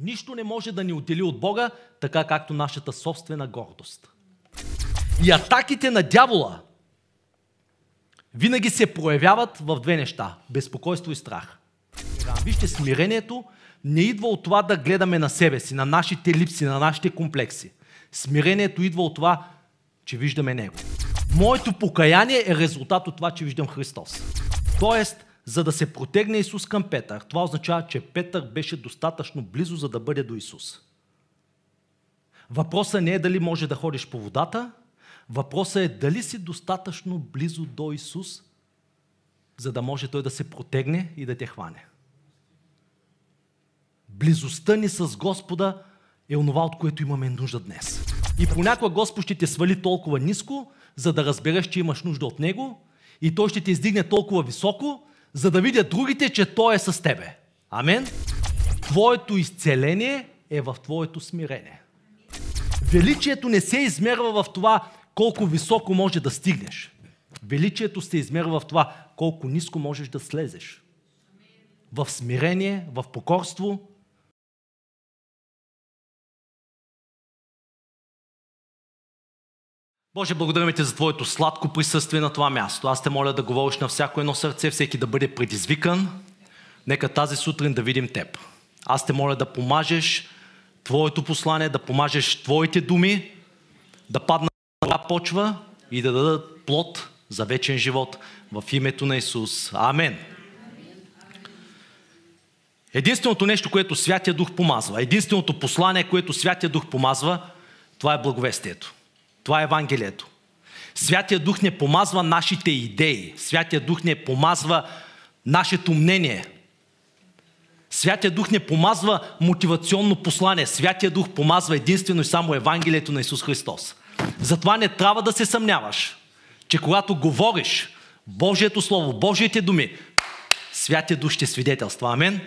Нищо не може да ни отдели от Бога, така както нашата собствена гордост. И атаките на дявола винаги се проявяват в две неща – безпокойство и страх. Вижте, смирението не идва от това да гледаме на себе си, на нашите липси, на нашите комплекси. Смирението идва от това, че виждаме Него. Моето покаяние е резултат от това, че виждам Христос. Тоест, за да се протегне Исус към Петър, това означава, че Петър беше достатъчно близо, за да бъде до Исус. Въпросът не е дали може да ходиш по водата, въпросът е дали си достатъчно близо до Исус, за да може Той да се протегне и да те хване. Близостта ни с Господа е онова, от което имаме нужда днес. И понякога Господ ще те свали толкова ниско, за да разбереш, че имаш нужда от Него и Той ще те издигне толкова високо, за да видят другите, че Той е с тебе. Амен? Твоето изцеление е в твоето смирение. Величието не се измерва в това колко високо може да стигнеш. Величието се измерва в това колко ниско можеш да слезеш. В смирение, в покорство, Боже, благодарим ти за Твоето сладко присъствие на това място. Аз те моля да говориш на всяко едно сърце, всеки да бъде предизвикан. Нека тази сутрин да видим Теб. Аз те моля да помажеш Твоето послание, да помажеш Твоите думи, да паднат на почва и да дадат плод за вечен живот в името на Исус. Амен. Единственото нещо, което Святия Дух помазва, единственото послание, което Святия Дух помазва, това е благовестието. Това е Евангелието. Святия Дух не помазва нашите идеи. Святия Дух не помазва нашето мнение. Святия Дух не помазва мотивационно послание. Святия Дух помазва единствено и само Евангелието на Исус Христос. Затова не трябва да се съмняваш, че когато говориш Божието Слово, Божиите думи, Святия Дух ще свидетелства. Амен.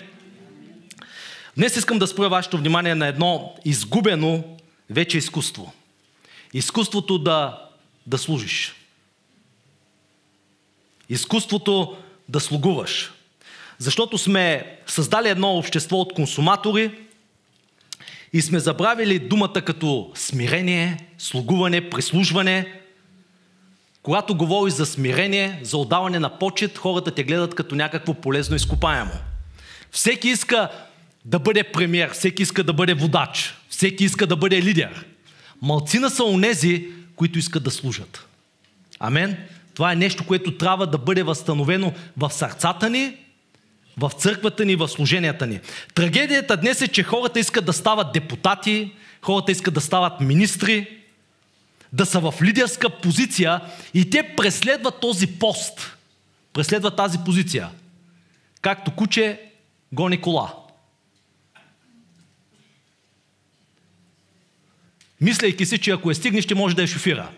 Днес искам да спра вашето внимание на едно изгубено вече изкуство – Изкуството да, да служиш. Изкуството да слугуваш. Защото сме създали едно общество от консуматори и сме забравили думата като смирение, слугуване, прислужване. Когато говориш за смирение, за отдаване на почет, хората те гледат като някакво полезно изкопаемо. Всеки иска да бъде премьер, всеки иска да бъде водач, всеки иска да бъде лидер. Малцина са онези, които искат да служат. Амен. Това е нещо, което трябва да бъде възстановено в сърцата ни, в църквата ни, в служенията ни. Трагедията днес е, че хората искат да стават депутати, хората искат да стават министри, да са в лидерска позиция и те преследват този пост, преследват тази позиция. Както куче гони кола. Мислейки си, че ако е стигне, ще може да я шофира.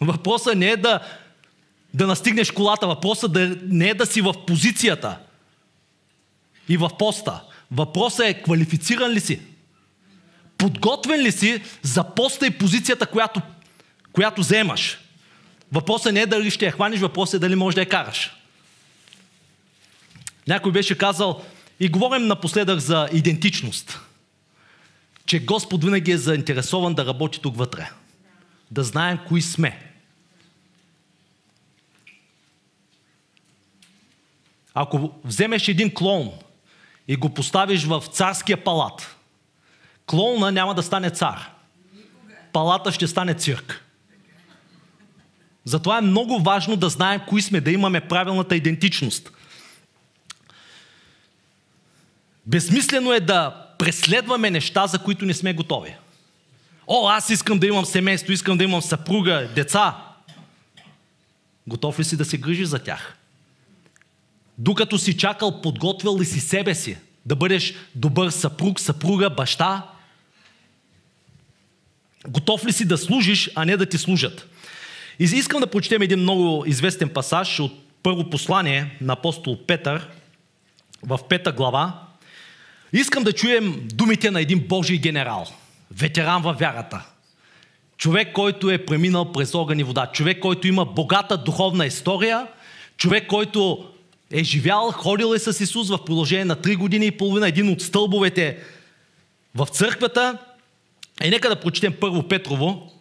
Въпросът не е да, да настигнеш колата, въпросът да, не е да си в позицията и в поста. Въпросът е квалифициран ли си? Подготвен ли си за поста и позицията, която, която вземаш? Въпросът не е дали ще я хванеш, въпросът е дали можеш да я караш. Някой беше казал, и говорим напоследък за идентичност – че Господ винаги е заинтересован да работи тук вътре. Да знаем кои сме. Ако вземеш един клоун и го поставиш в царския палат, клоуна няма да стане цар. Палата ще стане цирк. Затова е много важно да знаем кои сме, да имаме правилната идентичност. Безсмислено е да преследваме неща, за които не сме готови. О, аз искам да имам семейство, искам да имам съпруга, деца. Готов ли си да се грижиш за тях? Докато си чакал, подготвил ли си себе си да бъдеш добър съпруг, съпруга, баща? Готов ли си да служиш, а не да ти служат? И искам да прочетем един много известен пасаж от първо послание на апостол Петър в пета глава, Искам да чуем думите на един Божий генерал, ветеран във вярата. Човек, който е преминал през огън и вода. Човек, който има богата духовна история. Човек, който е живял, ходил е с Исус в продължение на 3 години и половина, един от стълбовете в църквата. И нека да прочетем първо Петрово,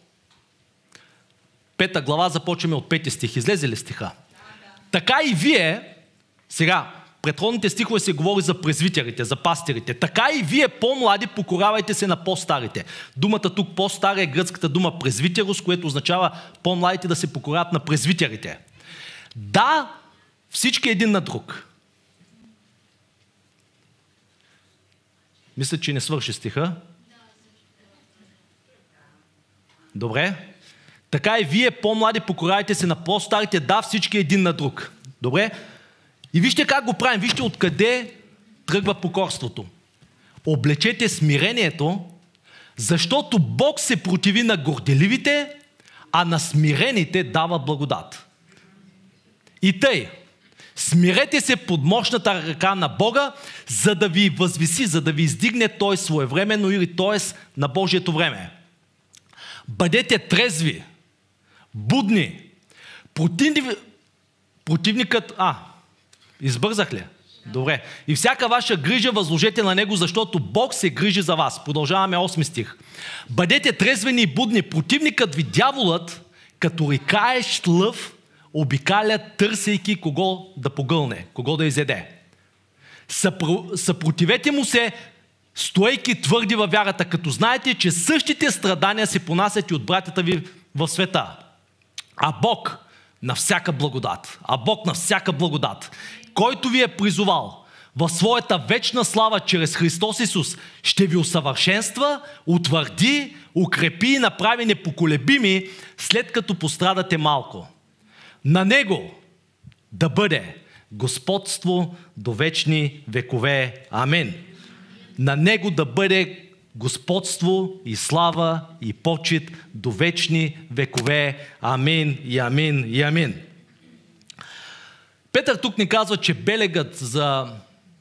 пета глава, започваме от пети стих. Излезе ли стиха? Така и вие, сега, предходните стихове се говори за презвитерите, за пастирите. Така и вие, по-млади, покоравайте се на по-старите. Думата тук по-стара е гръцката дума презвитерос, което означава по-младите да се покорят на презвитерите. Да, всички един на друг. Мисля, че не свърши стиха. Добре. Така и вие, по-млади, покорайте се на по-старите, да, всички един на друг. Добре? И вижте как го правим. Вижте откъде тръгва покорството. Облечете смирението, защото Бог се противи на горделивите, а на смирените дава благодат. И тъй, смирете се под мощната ръка на Бога, за да ви възвиси, за да ви издигне Той своевременно или т.е. на Божието време. Бъдете трезви, будни. Противник, противникът... А, избързах ли? Добре. И всяка ваша грижа възложете на Него, защото Бог се грижи за вас. Продължаваме 8 стих. Бъдете трезвени и будни. Противникът ви, дяволът, като рикаещ лъв, обикаля, търсейки кого да погълне, кого да изеде. Съпротивете му се, стоейки твърди във вярата, като знаете, че същите страдания се понасят и от братята ви в света. А Бог на всяка благодат, а Бог на всяка благодат, който ви е призовал в своята вечна слава чрез Христос Исус, ще ви усъвършенства, утвърди, укрепи и направи непоколебими, след като пострадате малко. На Него да бъде господство до вечни векове. Амин. На Него да бъде господство и слава и почет до вечни векове. Амин и амин и амин. Петър тук ни казва, че белегът за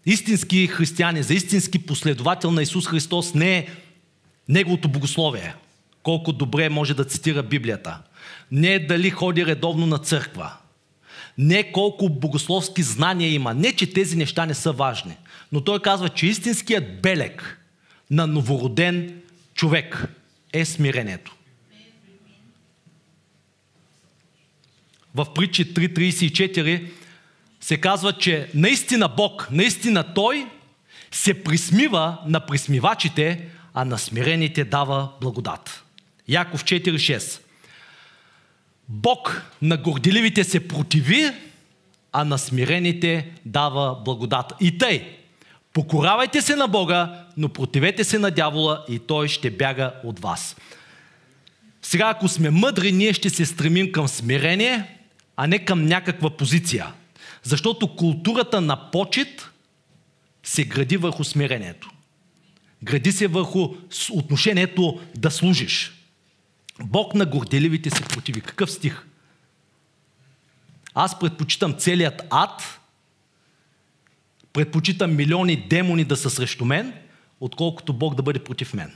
истински християни, за истински последовател на Исус Христос не е неговото богословие. Колко добре може да цитира Библията. Не е дали ходи редовно на църква. Не колко богословски знания има. Не, че тези неща не са важни. Но той казва, че истинският белег – на новороден човек е смирението. В притчи 3.34 се казва, че наистина Бог, наистина Той се присмива на присмивачите, а на смирените дава благодат. Яков 4.6 Бог на горделивите се противи, а на смирените дава благодат. И тъй, Покоравайте се на Бога, но противете се на дявола и той ще бяга от вас. Сега, ако сме мъдри, ние ще се стремим към смирение, а не към някаква позиция. Защото културата на почет се гради върху смирението. Гради се върху отношението да служиш. Бог на горделивите се противи. Какъв стих? Аз предпочитам целият ад предпочитам милиони демони да са срещу мен, отколкото Бог да бъде против мен.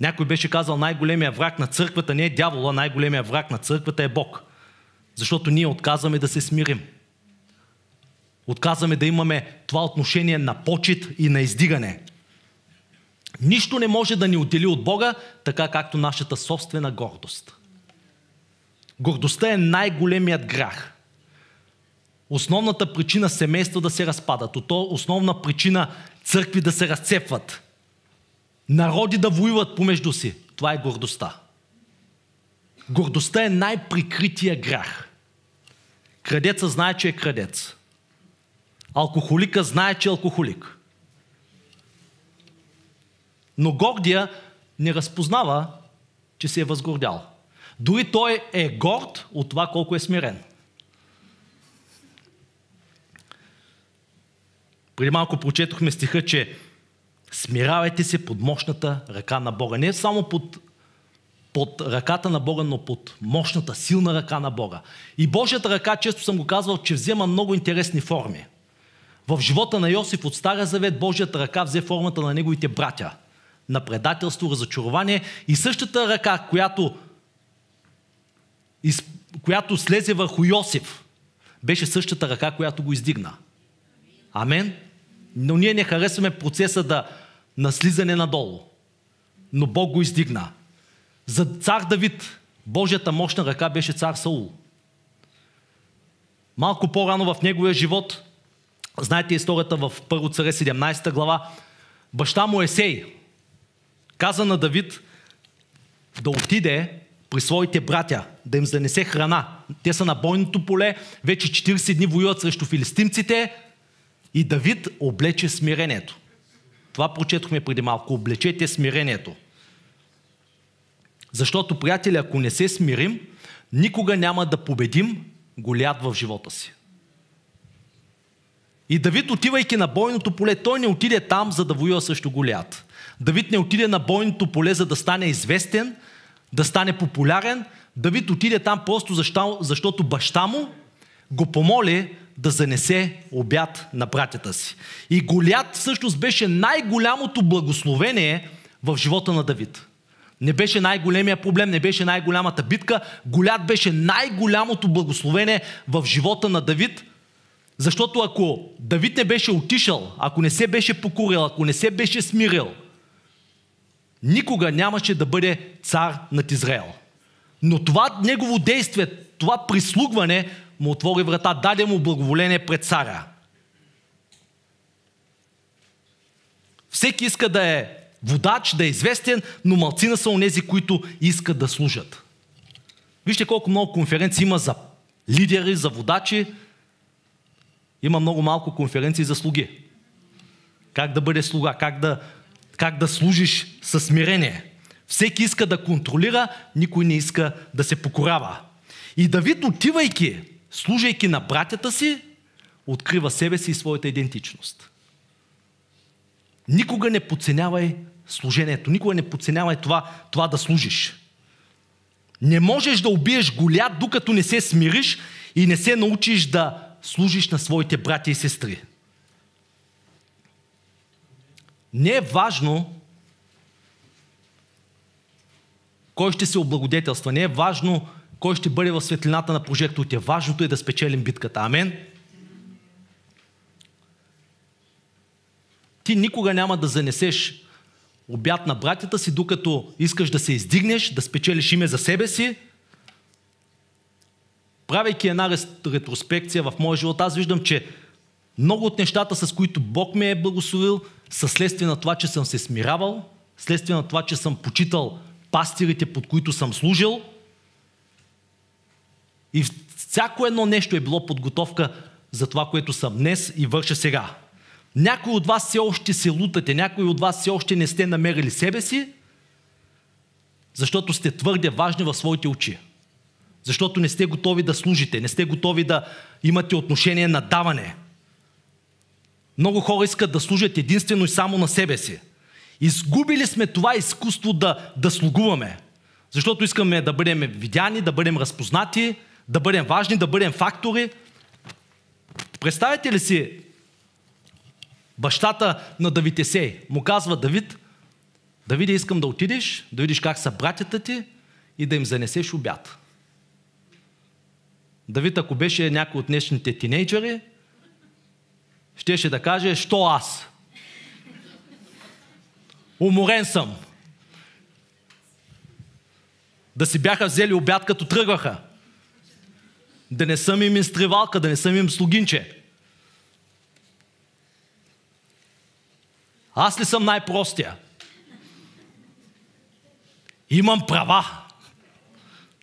Някой беше казал, най-големия враг на църквата не е дявола, най-големия враг на църквата е Бог. Защото ние отказваме да се смирим. Отказваме да имаме това отношение на почет и на издигане. Нищо не може да ни отдели от Бога, така както нашата собствена гордост. Гордостта е най-големият грях основната причина семейства да се разпадат, основна причина църкви да се разцепват, народи да воюват помежду си. Това е гордостта. Гордостта е най-прикрития грях. Крадеца знае, че е крадец. Алкохолика знае, че е алкохолик. Но гордия не разпознава, че се е възгордял. Дори той е горд от това колко е смирен. Преди малко прочетохме стиха, че смиравайте се под мощната ръка на Бога. Не само под, под ръката на Бога, но под мощната, силна ръка на Бога. И Божията ръка, често съм го казвал, че взема много интересни форми. В живота на Йосиф от Стария Завет Божията ръка взе формата на неговите братя. На предателство, разочарование и същата ръка, която, която слезе върху Йосиф, беше същата ръка, която го издигна. Амен? Но ние не харесваме процеса да, на слизане надолу. Но Бог го издигна. За цар Давид, Божията мощна ръка беше цар Саул. Малко по-рано в неговия живот, знаете историята в Първо царе 17 глава, баща му Есей каза на Давид да отиде при своите братя, да им занесе храна. Те са на бойното поле, вече 40 дни воюват срещу филистимците и Давид облече смирението. Това прочетохме преди малко. Облечете смирението. Защото, приятели, ако не се смирим, никога няма да победим Голят в живота си. И Давид, отивайки на бойното поле, той не отиде там, за да воюва срещу Голят. Давид не отиде на бойното поле, за да стане известен, да стане популярен. Давид отиде там просто защо, защото баща му го помоли да занесе обяд на братята си. И Голят всъщност беше най-голямото благословение в живота на Давид. Не беше най-големия проблем, не беше най-голямата битка. Голят беше най-голямото благословение в живота на Давид, защото ако Давид не беше отишъл, ако не се беше покорил, ако не се беше смирил, никога нямаше да бъде цар над Израел. Но това негово действие, това прислугване му отвори врата, даде му благоволение пред царя. Всеки иска да е водач, да е известен, но малцина са онези, които искат да служат. Вижте колко много конференции има за лидери, за водачи. Има много малко конференции за слуги. Как да бъде слуга, как да, как да служиш със смирение. Всеки иска да контролира, никой не иска да се покорява. И Давид, отивайки, служайки на братята си, открива себе си и своята идентичност. Никога не подценявай служението. Никога не подценявай това, това да служиш. Не можеш да убиеш голят, докато не се смириш и не се научиш да служиш на своите братя и сестри. Не е важно кой ще се облагодетелства. Не е важно кой ще бъде в светлината на прожекторите. Важното е да спечелим битката. Амен. Ти никога няма да занесеш обяд на братята си, докато искаш да се издигнеш, да спечелиш име за себе си. Правейки една ретроспекция в моя живот, аз виждам, че много от нещата, с които Бог ме е благословил, са следствие на това, че съм се смиравал, следствие на това, че съм почитал пастирите, под които съм служил. И всяко едно нещо е било подготовка за това, което съм днес и върша сега. Някои от вас все още се лутате, някои от вас все още не сте намерили себе си, защото сте твърде важни в своите очи. Защото не сте готови да служите, не сте готови да имате отношение на даване. Много хора искат да служат единствено и само на себе си. Изгубили сме това изкуство да, да слугуваме. Защото искаме да бъдем видяни, да бъдем разпознати, да бъдем важни, да бъдем фактори. Представете ли си бащата на Давид Есей му казва Давид, Давиде, искам да отидеш, да видиш как са братята ти и да им занесеш обяд. Давид, ако беше някой от днешните тинейджери, щеше да каже, що аз? Уморен съм. Да си бяха взели обяд като тръгваха. Да не съм им изтривалка, да не съм им слугинче. Аз ли съм най-простия? Имам права.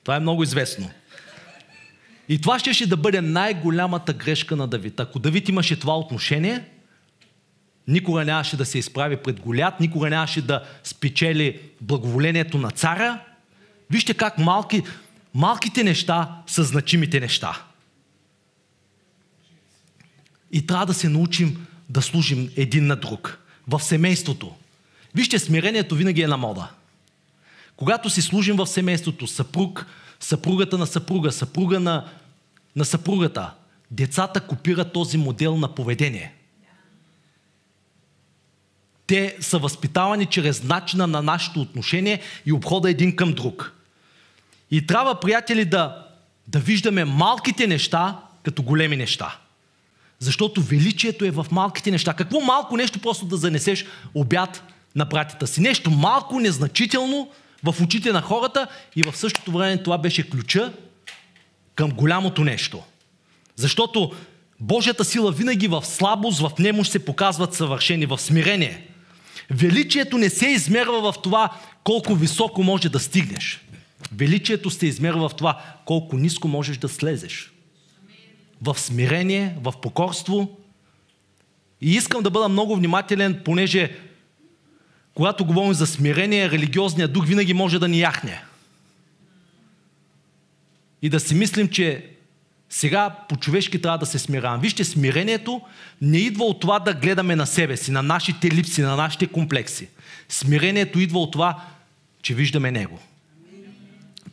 Това е много известно. И това ще, да бъде най-голямата грешка на Давид. Ако Давид имаше това отношение, никога нямаше да се изправи пред Голят, никога нямаше да спечели благоволението на царя. Вижте как малки, малките неща са значимите неща. И трябва да се научим да служим един на друг в семейството. Вижте, смирението винаги е на мода. Когато си служим в семейството, съпруг, съпругата на съпруга, съпруга на, на съпругата, децата копират този модел на поведение. Те са възпитавани чрез начина на нашето отношение и обхода един към друг. И трябва, приятели, да, да виждаме малките неща като големи неща. Защото величието е в малките неща. Какво малко нещо просто да занесеш обяд на братята си? Нещо малко, незначително в очите на хората и в същото време това беше ключа към голямото нещо. Защото Божията сила винаги в слабост, в немощ се показват съвършени, в смирение. Величието не се измерва в това колко високо може да стигнеш. Величието се измерва в това колко ниско можеш да слезеш. В смирение, в покорство. И искам да бъда много внимателен, понеже когато говорим за смирение, религиозният дух винаги може да ни яхне. И да си мислим, че сега по-човешки трябва да се смирявам. Вижте, смирението не идва от това да гледаме на себе си, на нашите липси, на нашите комплекси. Смирението идва от това, че виждаме Него.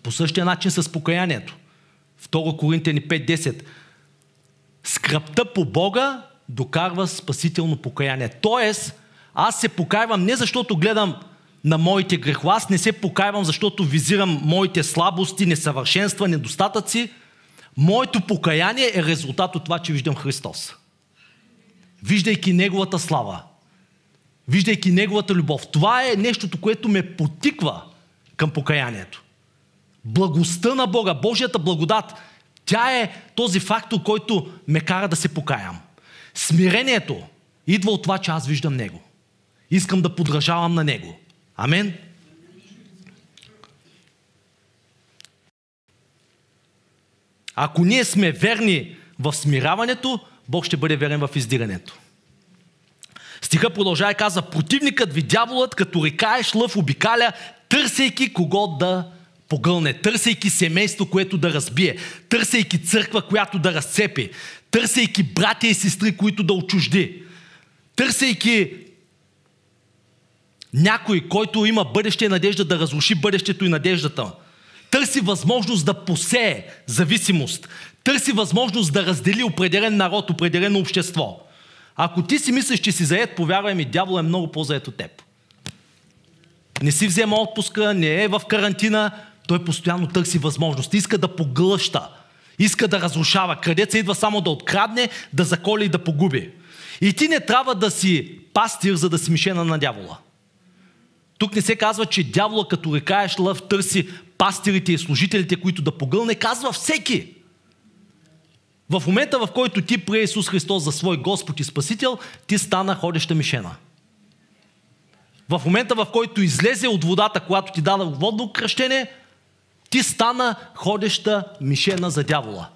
По същия начин с покаянието. 2 Коринтияни 5.10 Скръпта по Бога докарва спасително покаяние. Тоест, аз се покайвам не защото гледам на моите грехове, аз не се покайвам, защото визирам моите слабости, несъвършенства, недостатъци. Моето покаяние е резултат от това, че виждам Христос. Виждайки Неговата слава, виждайки Неговата любов. Това е нещото, което ме потиква към покаянието. Благостта на Бога, Божията благодат, тя е този фактор, който ме кара да се покаям. Смирението идва от това, че аз виждам Него. Искам да подражавам на Него. Амен. Ако ние сме верни в смиряването, Бог ще бъде верен в издигането. Стиха продължава и каза, противникът ви, дяволът, като рекаеш лъв, обикаля, търсейки кого да погълне, търсейки семейство, което да разбие, търсейки църква, която да разцепи, търсейки братя и сестри, които да отчужди, търсейки някой, който има бъдеще и надежда да разруши бъдещето и надеждата. Търси възможност да посее зависимост. Търси възможност да раздели определен народ, определено общество. Ако ти си мислиш, че си заед, повярвай ми, дявол е много по-заед от теб. Не си взема отпуска, не е в карантина, той постоянно търси възможност. Иска да поглъща. Иска да разрушава. Крадеца идва само да открадне, да заколи и да погуби. И ти не трябва да си пастир, за да си мишена на дявола. Тук не се казва, че дявола като рекаеш лъв търси пастирите и служителите, които да погълне. Казва всеки. В момента, в който ти прие Исус Христос за свой Господ и Спасител, ти стана ходеща мишена. В момента, в който излезе от водата, когато ти даде водно кръщение, ти стана ходеща мишена за дявола.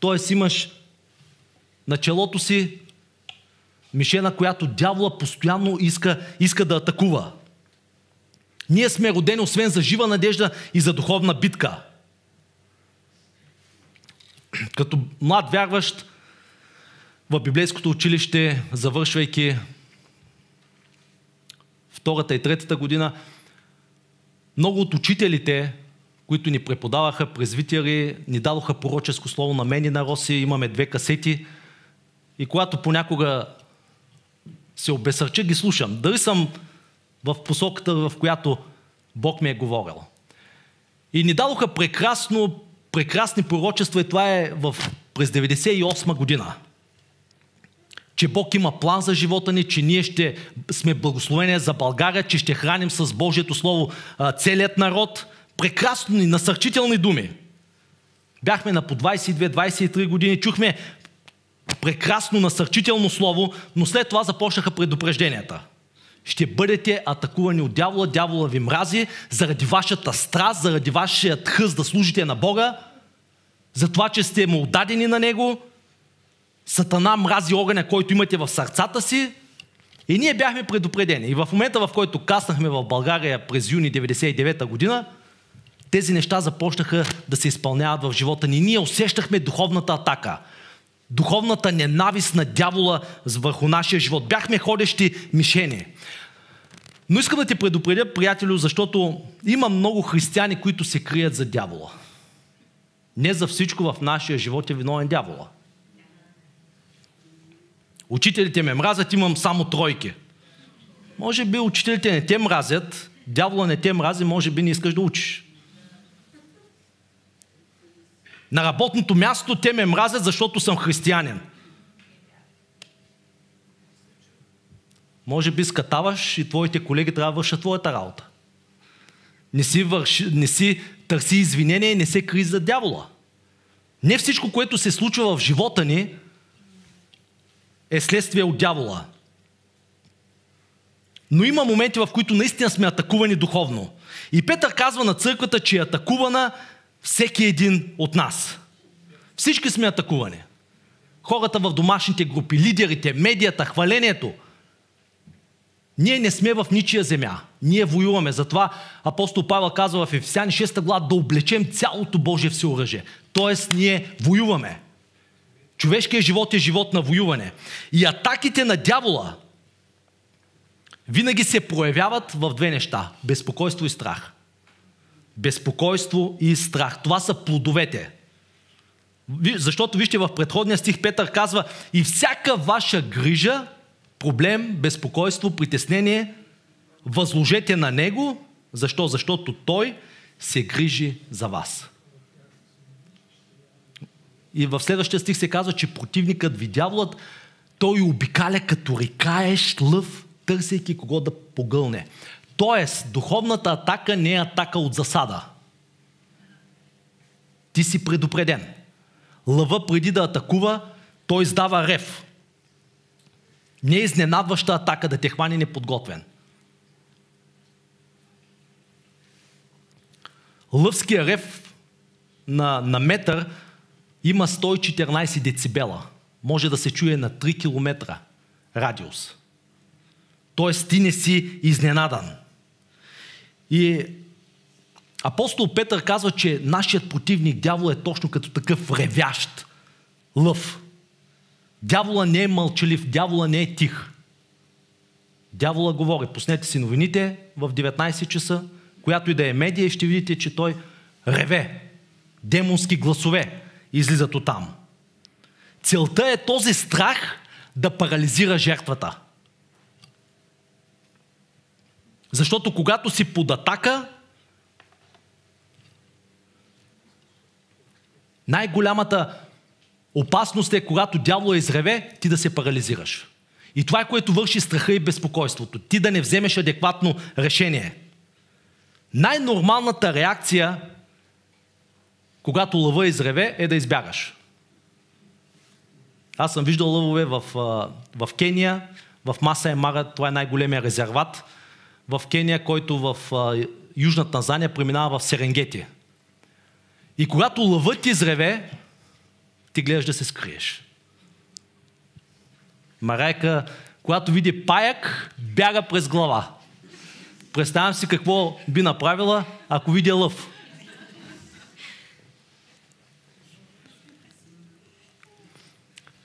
Тоест имаш на челото си мишена, която дявола постоянно иска, иска да атакува. Ние сме родени освен за жива надежда и за духовна битка. Като млад вярващ в библейското училище, завършвайки втората и третата година, много от учителите, които ни преподаваха, презвитери, ни дадоха пророческо слово на мен и на Роси. Имаме две касети. И когато понякога се обесърча, ги слушам. Дали съм в посоката, в която Бог ми е говорил. И ни дадоха прекрасно, прекрасни пророчества и това е в, през 98 година. Че Бог има план за живота ни, че ние ще сме благословени за България, че ще храним с Божието Слово целият народ. Прекрасни, насърчителни думи. Бяхме на по 22-23 години, чухме прекрасно насърчително слово, но след това започнаха предупрежденията ще бъдете атакувани от дявола, дявола ви мрази заради вашата страст, заради вашият хъст да служите на Бога, за това, че сте му отдадени на Него. Сатана мрази огъня, който имате в сърцата си. И ние бяхме предупредени. И в момента, в който каснахме в България през юни 99 година, тези неща започнаха да се изпълняват в живота ни. Ние усещахме духовната атака духовната ненавист на дявола върху нашия живот. Бяхме ходещи мишени. Но искам да те предупредя, приятелю, защото има много християни, които се крият за дявола. Не за всичко в нашия живот е виновен дявола. Учителите ме мразят, имам само тройки. Може би учителите не те мразят, дявола не те мрази, може би не искаш да учиш. На работното място те ме мразят, защото съм християнин. Може би скатаваш и твоите колеги трябва да вършат твоята работа. Не си, върши, не си търси извинение и не се кри за дявола. Не всичко, което се случва в живота ни, е следствие от дявола. Но има моменти, в които наистина сме атакувани духовно. И Петър казва на църквата, че е атакувана всеки един от нас. Всички сме атакувани. Хората в домашните групи, лидерите, медията, хвалението. Ние не сме в ничия земя. Ние воюваме. Затова апостол Павел казва в Ефесяни 6 глава да облечем цялото Божие всеоръжие. Тоест ние воюваме. Човешкият живот е живот на воюване. И атаките на дявола винаги се проявяват в две неща. Безпокойство и страх. Безпокойство и страх. Това са плодовете. Защото вижте в предходния стих Петър казва и всяка ваша грижа, проблем, безпокойство, притеснение, възложете на него. Защо? Защото той се грижи за вас. И в следващия стих се казва, че противникът ви дяволът, той обикаля като рекаещ лъв, търсейки кого да погълне. Тоест, духовната атака не е атака от засада. Ти си предупреден. Лъва преди да атакува, той издава рев. Не е изненадваща атака да те хване неподготвен. Лъвския рев на, на метър има 114 децибела. Може да се чуе на 3 км радиус. Тоест ти не си изненадан. И апостол Петър казва, че нашият противник, дявол, е точно като такъв ревящ лъв. Дявола не е мълчалив, дявола не е тих. Дявола говори. Пуснете си новините в 19 часа, която и да е медия, ще видите, че той реве. Демонски гласове излизат от там. Целта е този страх да парализира жертвата. Защото когато си под атака, най-голямата опасност е, когато дявола изреве, ти да се парализираш. И това е което върши страха и безпокойството. Ти да не вземеш адекватно решение. Най-нормалната реакция когато лъва изреве, е да избягаш. Аз съм виждал лъвове в, в Кения, в Маса Емара, това е най-големия резерват, в Кения, който в Южна Танзания преминава в Серенгети. И когато лъвът изреве, ти гледаш да се скриеш. Марайка, когато види паяк, бяга през глава. Представям си какво би направила, ако видя лъв.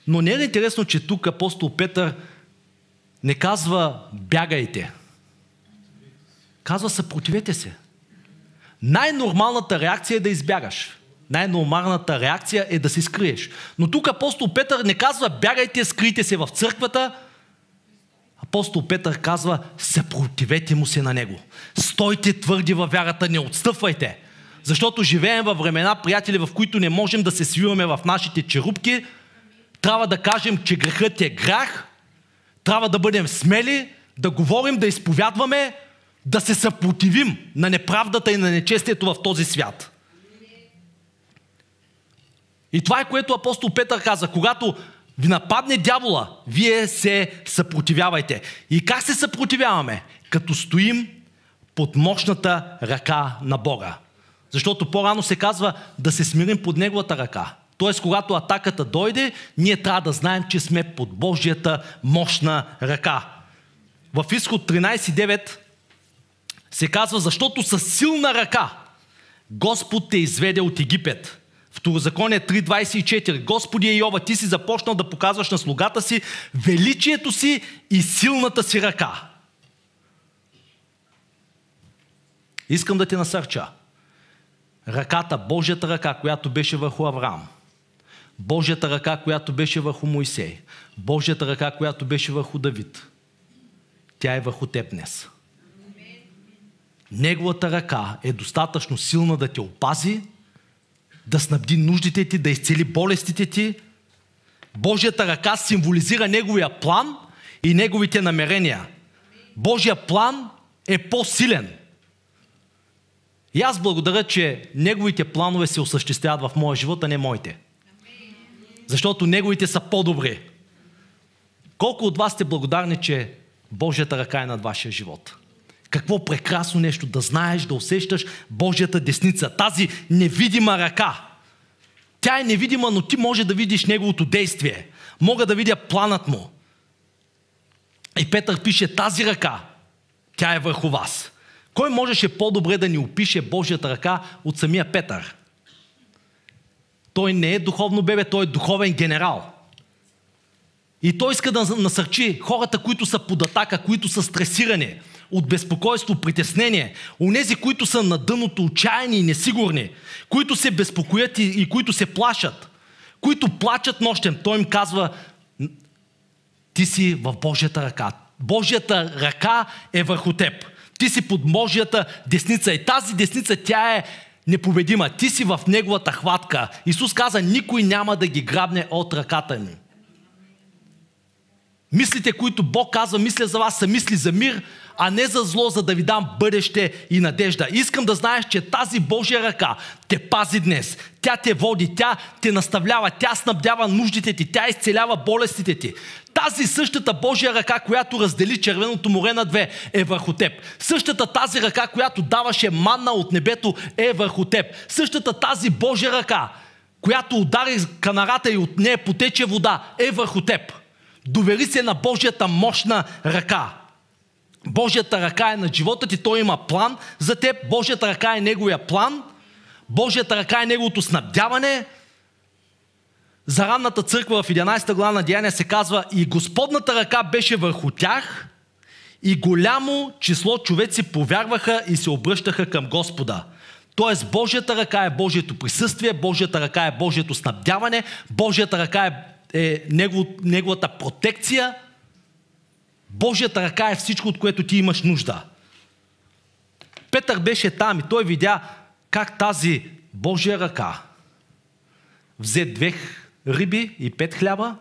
Но не е интересно, че тук апостол Петър не казва бягайте. Казва съпротивете се. Най-нормалната реакция е да избягаш. Най-нормалната реакция е да се скриеш. Но тук апостол Петър не казва бягайте, скрийте се в църквата. Апостол Петър казва съпротивете му се на него. Стойте твърди във вярата, не отстъпвайте. Защото живеем във времена, приятели, в които не можем да се свиваме в нашите черупки, трябва да кажем, че грехът е грях, трябва да бъдем смели, да говорим, да изповядваме, да се съпротивим на неправдата и на нечестието в този свят. И това е което апостол Петър каза. Когато ви нападне дявола, вие се съпротивявайте. И как се съпротивяваме? Като стоим под мощната ръка на Бога. Защото по-рано се казва да се смирим под Неговата ръка. Тоест, когато атаката дойде, ние трябва да знаем, че сме под Божията мощна ръка. В изход 13.9 се казва, защото с силна ръка Господ те изведе от Египет. Второзаконие 3.24. Господи Йова, ти си започнал да показваш на слугата си величието си и силната си ръка. Искам да те насърча. Ръката, Божията ръка, която беше върху Авраам, Божията ръка, която беше върху Моисей, Божията ръка, която беше върху Давид, тя е върху теб днес. Неговата ръка е достатъчно силна да те опази да снабди нуждите ти, да изцели болестите ти. Божията ръка символизира Неговия план и Неговите намерения. Божия план е по-силен. И аз благодаря, че Неговите планове се осъществяват в моя живот, а не моите. Защото Неговите са по-добри. Колко от вас сте благодарни, че Божията ръка е над вашия живот? Какво прекрасно нещо да знаеш, да усещаш Божията десница, тази невидима ръка. Тя е невидима, но ти може да видиш неговото действие. Мога да видя планът му. И Петър пише тази ръка, тя е върху вас. Кой можеше по-добре да ни опише Божията ръка от самия Петър? Той не е духовно бебе, той е духовен генерал. И той иска да насърчи хората, които са под атака, които са стресирани от безпокойство, притеснение, онези, които са на дъното отчаяни и несигурни, които се безпокоят и, и които се плашат, които плачат нощем. Той им казва, ти си в Божията ръка. Божията ръка е върху теб. Ти си под Божията десница. И тази десница, тя е непобедима. Ти си в Неговата хватка. Исус каза, никой няма да ги грабне от ръката ми. Мислите, които Бог казва, мисля за вас, са мисли за мир, а не за зло, за да ви дам бъдеще и надежда. Искам да знаеш, че тази Божия ръка те пази днес. Тя те води, тя те наставлява, тя снабдява нуждите ти, тя изцелява болестите ти. Тази същата Божия ръка, която раздели червеното море на две, е върху теб. Същата тази ръка, която даваше манна от небето, е върху теб. Същата тази Божия ръка, която удари канарата и от нея потече вода, е върху теб. Довери се на Божията мощна ръка. Божията ръка е на живота ти, той има план за теб, Божията ръка е неговия план, Божията ръка е неговото снабдяване. За ранната църква в 11 глава на Деяния се казва и Господната ръка беше върху тях и голямо число човеци повярваха и се обръщаха към Господа. Тоест Божията ръка е Божието присъствие, Божията ръка е Божието снабдяване, Божията ръка е, е негов, неговата протекция – Божията ръка е всичко, от което ти имаш нужда. Петър беше там и той видя как тази Божия ръка взе две риби и пет хляба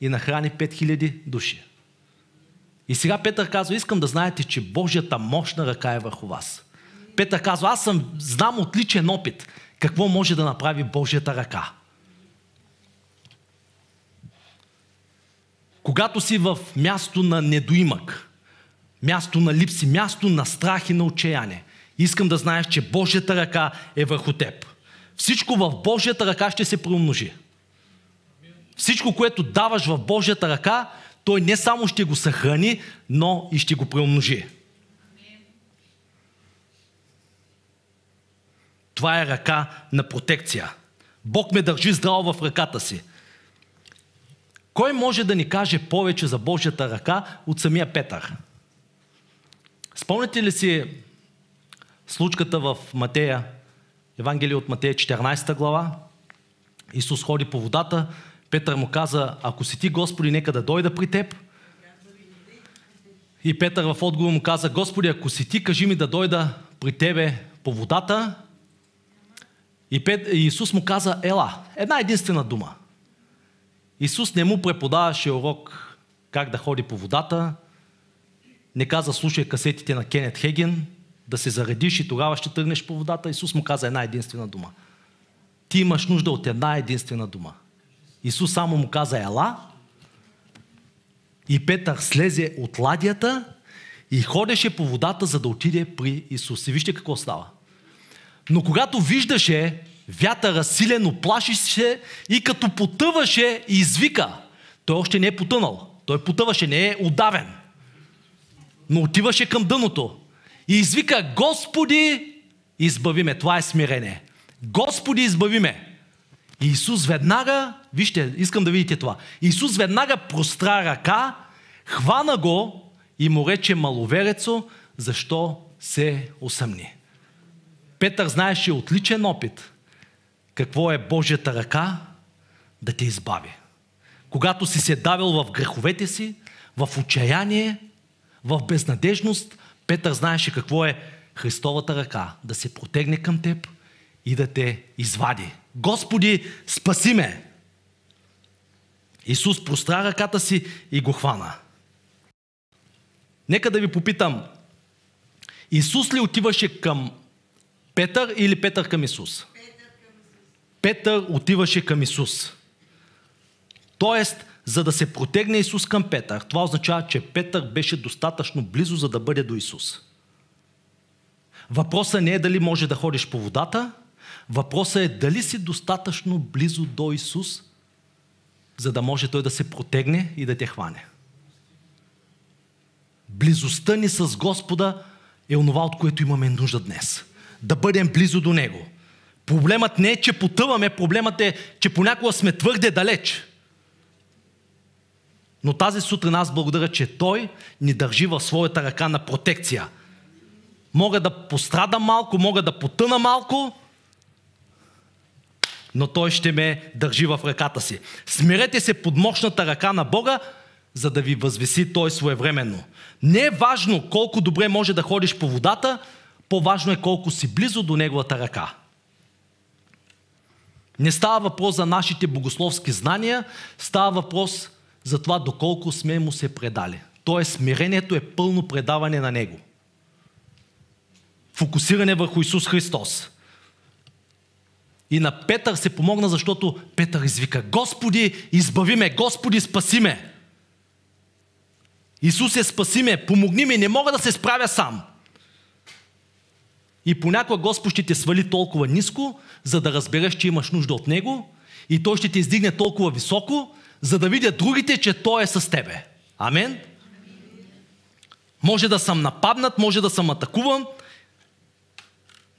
и нахрани пет хиляди души. И сега Петър казва, искам да знаете, че Божията мощна ръка е върху вас. Петър казва, аз съм, знам отличен опит какво може да направи Божията ръка. Когато си в място на недоимък, място на липси, място на страх и на отчаяние, искам да знаеш, че Божията ръка е върху теб. Всичко в Божията ръка ще се приумножи. Всичко, което даваш в Божията ръка, той не само ще го съхрани, но и ще го приумножи. Това е ръка на протекция. Бог ме държи здраво в ръката си. Кой може да ни каже повече за Божията ръка от самия Петър? Спомняте ли си случката в Матея, Евангелие от Матея 14 глава? Исус ходи по водата, Петър му каза, ако си ти Господи, нека да дойда при теб. И Петър в отговор му каза, Господи, ако си ти, кажи ми да дойда при тебе по водата. И, Пет... Исус му каза, ела, една единствена дума – Исус не му преподаваше урок как да ходи по водата, не каза слушай касетите на Кенет Хеген, да се заредиш и тогава ще тръгнеш по водата. Исус му каза една единствена дума. Ти имаш нужда от една единствена дума. Исус само му каза ела и Петър слезе от ладията и ходеше по водата, за да отиде при Исус. И вижте какво става. Но когато виждаше Вятъра силено плаши се и като потъваше, извика. Той още не е потънал. Той потъваше, не е удавен. Но отиваше към дъното. И извика, Господи, избави ме. Това е смирение. Господи, избави ме. И Исус веднага, вижте, искам да видите това. Исус веднага простра ръка, хвана го и му рече маловерецо, защо се усъмни. Петър знаеше отличен опит какво е Божията ръка да те избави. Когато си се давил в греховете си, в отчаяние, в безнадежност, Петър знаеше какво е Христовата ръка да се протегне към теб и да те извади. Господи, спаси ме! Исус простра ръката си и го хвана. Нека да ви попитам, Исус ли отиваше към Петър или Петър към Исус? Петър отиваше към Исус. Тоест, за да се протегне Исус към Петър, това означава, че Петър беше достатъчно близо, за да бъде до Исус. Въпросът не е дали може да ходиш по водата, въпросът е дали си достатъчно близо до Исус, за да може Той да се протегне и да те хване. Близостта ни с Господа е онова, от което имаме нужда днес. Да бъдем близо до Него. Проблемът не е, че потъваме, проблемът е, че понякога сме твърде далеч. Но тази сутрин аз благодаря, че Той ни държи в своята ръка на протекция. Мога да пострадам малко, мога да потъна малко, но Той ще ме държи в ръката си. Смирете се под мощната ръка на Бога, за да ви възвеси Той своевременно. Не е важно колко добре може да ходиш по водата, по-важно е колко си близо до Неговата ръка. Не става въпрос за нашите богословски знания, става въпрос за това доколко сме му се предали. Тоест, смирението е пълно предаване на Него. Фокусиране върху Исус Христос. И на Петър се помогна, защото Петър извика, Господи, избави ме, Господи, спаси ме. Исусе, спаси ме, помогни ми, не мога да се справя сам. И понякога Господ ще те свали толкова ниско, за да разбереш, че имаш нужда от Него и Той ще те издигне толкова високо, за да видят другите, че Той е с тебе. Амен? Може да съм нападнат, може да съм атакуван,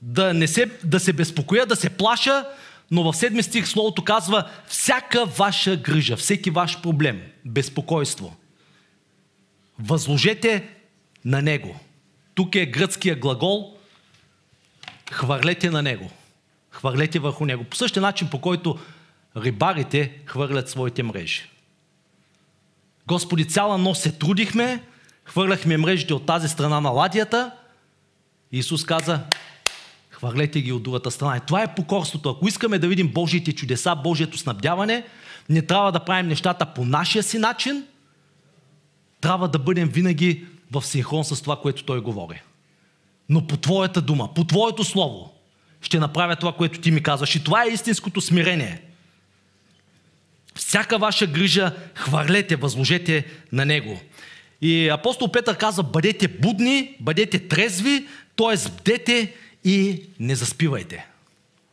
да, не се, да се безпокоя, да се плаша, но в седми стих Словото казва всяка ваша грижа, всеки ваш проблем, безпокойство. Възложете на Него. Тук е гръцкия глагол хвърлете на Него. Хвърлете върху Него. По същия начин, по който рибарите хвърлят своите мрежи. Господи, цяла нощ се трудихме, хвърляхме мрежите от тази страна на ладията. Исус каза, хвърлете ги от другата страна. И това е покорството. Ако искаме да видим Божиите чудеса, Божието снабдяване, не трябва да правим нещата по нашия си начин, трябва да бъдем винаги в синхрон с това, което Той говори. Но по Твоята дума, по Твоето Слово, ще направя това, което Ти ми казваш. И това е истинското смирение. Всяка ваша грижа хвърлете, възложете на Него. И апостол Петър каза, бъдете будни, бъдете трезви, т.е. бдете и не заспивайте.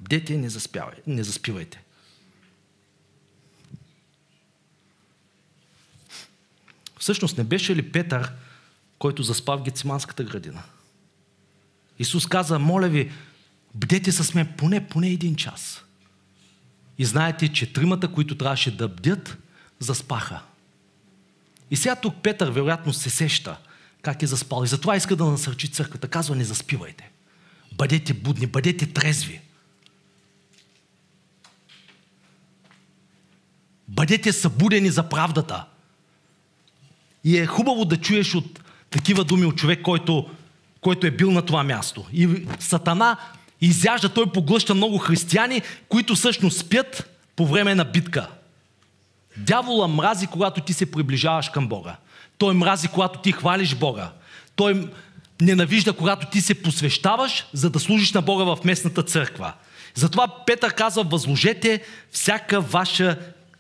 Бдете и не, не заспивайте. Всъщност не беше ли Петър, който заспа в Гециманската градина? Исус каза, моля ви, бдете с мен поне, поне един час. И знаете, че тримата, които трябваше да бдят, заспаха. И сега тук Петър вероятно се сеща как е заспал. И затова иска да насърчи църквата. Казва, не заспивайте. Бъдете будни, бъдете трезви. Бъдете събудени за правдата. И е хубаво да чуеш от такива думи от човек, който, който е бил на това място. И Сатана изяжда, той поглъща много християни, които всъщност спят по време на битка. Дявола мрази, когато ти се приближаваш към Бога. Той мрази, когато ти хвалиш Бога. Той ненавижда, когато ти се посвещаваш, за да служиш на Бога в местната църква. Затова Петър казва, възложете всяка ваша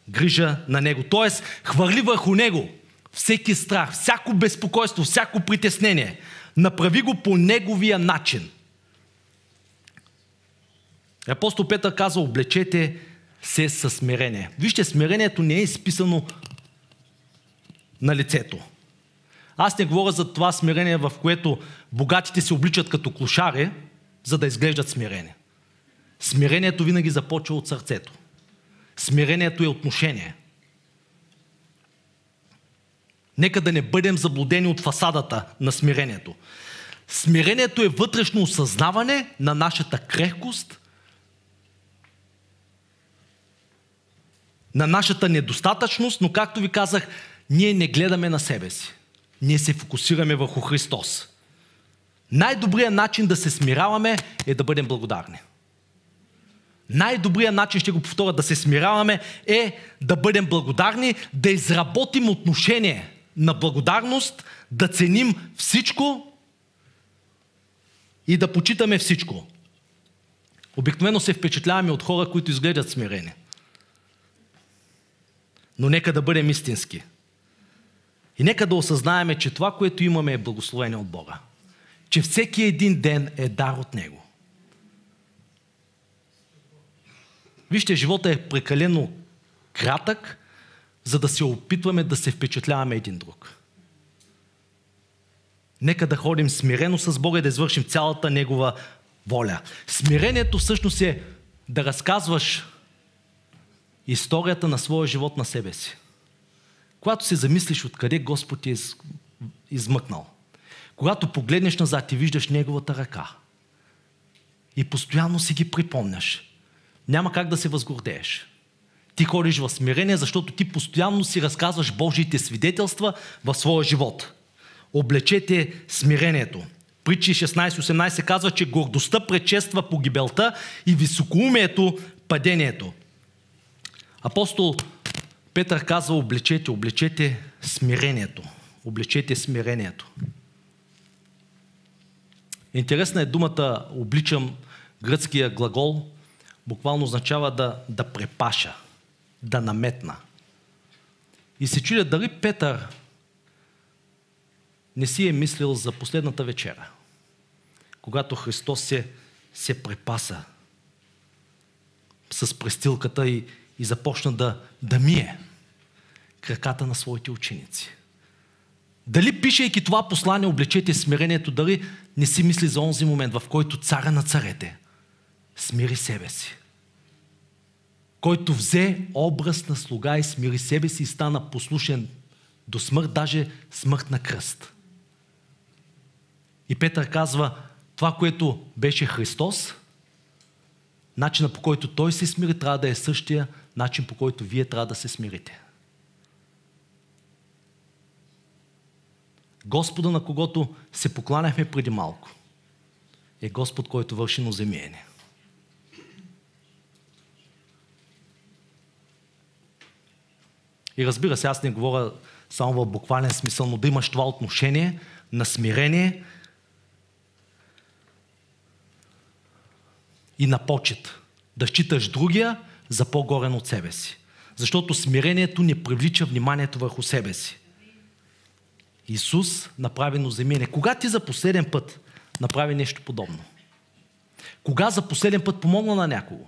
грижа на Него. Тоест, хвърли върху Него всеки страх, всяко безпокойство, всяко притеснение. Направи го по Неговия начин. Апостол Петър казва, облечете се със смирение. Вижте, смирението не е изписано на лицето. Аз не говоря за това смирение, в което богатите се обличат като клошари, за да изглеждат смирение. Смирението винаги започва от сърцето. Смирението е отношение. Нека да не бъдем заблудени от фасадата на смирението. Смирението е вътрешно осъзнаване на нашата крехкост, на нашата недостатъчност, но както ви казах, ние не гледаме на себе си. Ние се фокусираме върху Христос. Най-добрият начин да се смиряваме е да бъдем благодарни. най-добрият начин, ще го повторя, да се смиряваме е да бъдем благодарни, да изработим отношение на благодарност, да ценим всичко и да почитаме всичко. Обикновено се впечатляваме от хора, които изглеждат смирени. Но нека да бъдем истински. И нека да осъзнаеме, че това, което имаме е благословение от Бога. Че всеки един ден е дар от Него. Вижте, живота е прекалено кратък, за да се опитваме да се впечатляваме един друг. Нека да ходим смирено с Бога и да извършим цялата Негова воля. Смирението всъщност е да разказваш историята на своя живот на себе си. Когато се замислиш откъде Господ ти е измъкнал. Когато погледнеш назад и виждаш Неговата ръка. И постоянно си ги припомняш. Няма как да се възгордееш. Ти ходиш в смирение, защото ти постоянно си разказваш Божиите свидетелства в своя живот. Облечете смирението. Притчи 16-18 казва, че гордостта предшества погибелта и високоумието падението. Апостол Петър казва, облечете, облечете смирението. Облечете смирението. Интересна е думата обличам гръцкия глагол, буквално означава да, да препаша, да наметна. И се чудя дали Петър не си е мислил за последната вечера, когато Христос се, се препаса с престилката и, и започна да, да мие краката на своите ученици. Дали пишейки това послание, облечете смирението, дали не си мисли за онзи момент, в който царя на царете смири себе си. Който взе образ на слуга и смири себе си и стана послушен до смърт, даже смърт на кръст. И Петър казва, това, което беше Христос, начина по който Той се смири, трябва да е същия начин по който вие трябва да се смирите. Господа, на когото се покланяхме преди малко, е Господ, който върши ноземиене. И разбира се, аз не говоря само в буквален смисъл, но да имаш това отношение на смирение и на почет. Да считаш другия за по-горен от себе си. Защото смирението не привлича вниманието върху себе си. Исус направи ноземиене. Кога ти за последен път направи нещо подобно? Кога за последен път помогна на някого?